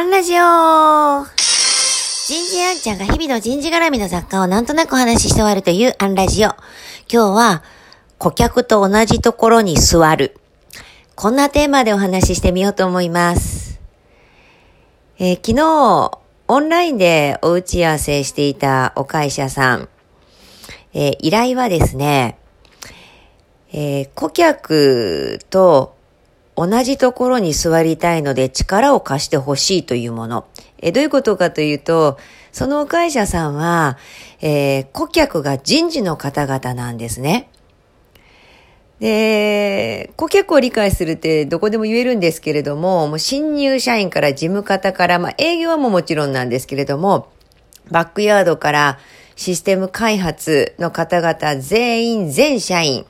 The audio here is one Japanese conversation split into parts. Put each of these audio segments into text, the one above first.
アンラジオ人事アンちゃんが日々の人事絡みの雑貨をなんとなくお話しして終わるというアンラジオ。今日は、顧客と同じところに座る。こんなテーマでお話ししてみようと思います。えー、昨日、オンラインでお打ち合わせしていたお会社さん。えー、依頼はですね、えー、顧客と同じところに座りたいので力を貸してほしいというもの。えどういうことかというと、その会社さんは、えー、顧客が人事の方々なんですね。で、顧客を理解するってどこでも言えるんですけれども、もう新入社員から事務方から、まあ営業はももちろんなんですけれども、バックヤードからシステム開発の方々全員全社員、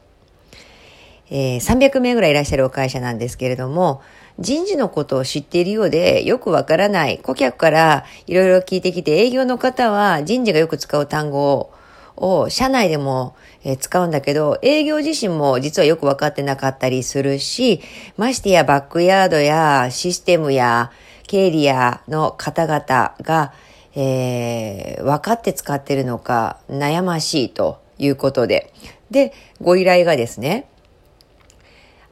えー、300名ぐらいいらっしゃるお会社なんですけれども、人事のことを知っているようでよくわからない。顧客からいろいろ聞いてきて、営業の方は人事がよく使う単語を社内でも使うんだけど、営業自身も実はよくわかってなかったりするし、ましてやバックヤードやシステムや経理やの方々が、えー、分かって使ってるのか悩ましいということで。で、ご依頼がですね、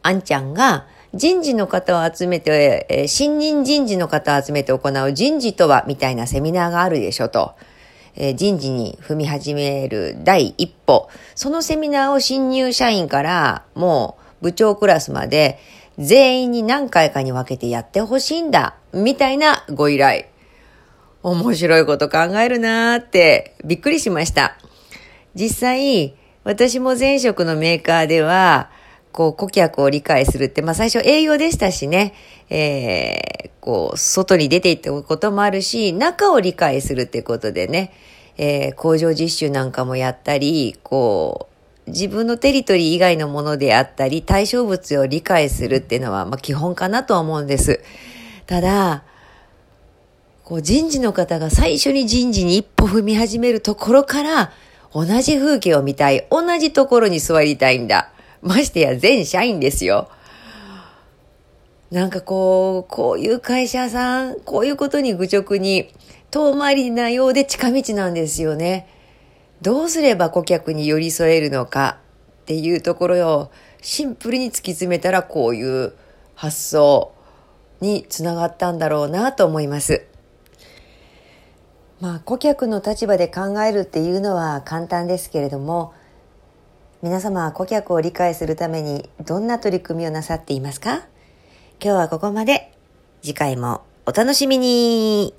あんちゃんが人事の方を集めて、えー、新任人事の方を集めて行う人事とはみたいなセミナーがあるでしょと。えー、人事に踏み始める第一歩。そのセミナーを新入社員からもう部長クラスまで全員に何回かに分けてやってほしいんだ。みたいなご依頼。面白いこと考えるなーってびっくりしました。実際、私も前職のメーカーでは、こう、顧客を理解するって、まあ最初営業でしたしね、えー、こう、外に出ていったこともあるし、中を理解するってことでね、えー、工場実習なんかもやったり、こう、自分のテリトリー以外のものであったり、対象物を理解するっていうのは、まあ基本かなとは思うんです。ただ、こう人事の方が最初に人事に一歩踏み始めるところから、同じ風景を見たい、同じところに座りたいんだ。ましてや全社員ですよ。なんかこう、こういう会社さん、こういうことに愚直に遠回りなようで近道なんですよね。どうすれば顧客に寄り添えるのかっていうところをシンプルに突き詰めたらこういう発想につながったんだろうなと思います。まあ顧客の立場で考えるっていうのは簡単ですけれども皆様は顧客を理解するためにどんな取り組みをなさっていますか？今日はここまで。次回もお楽しみに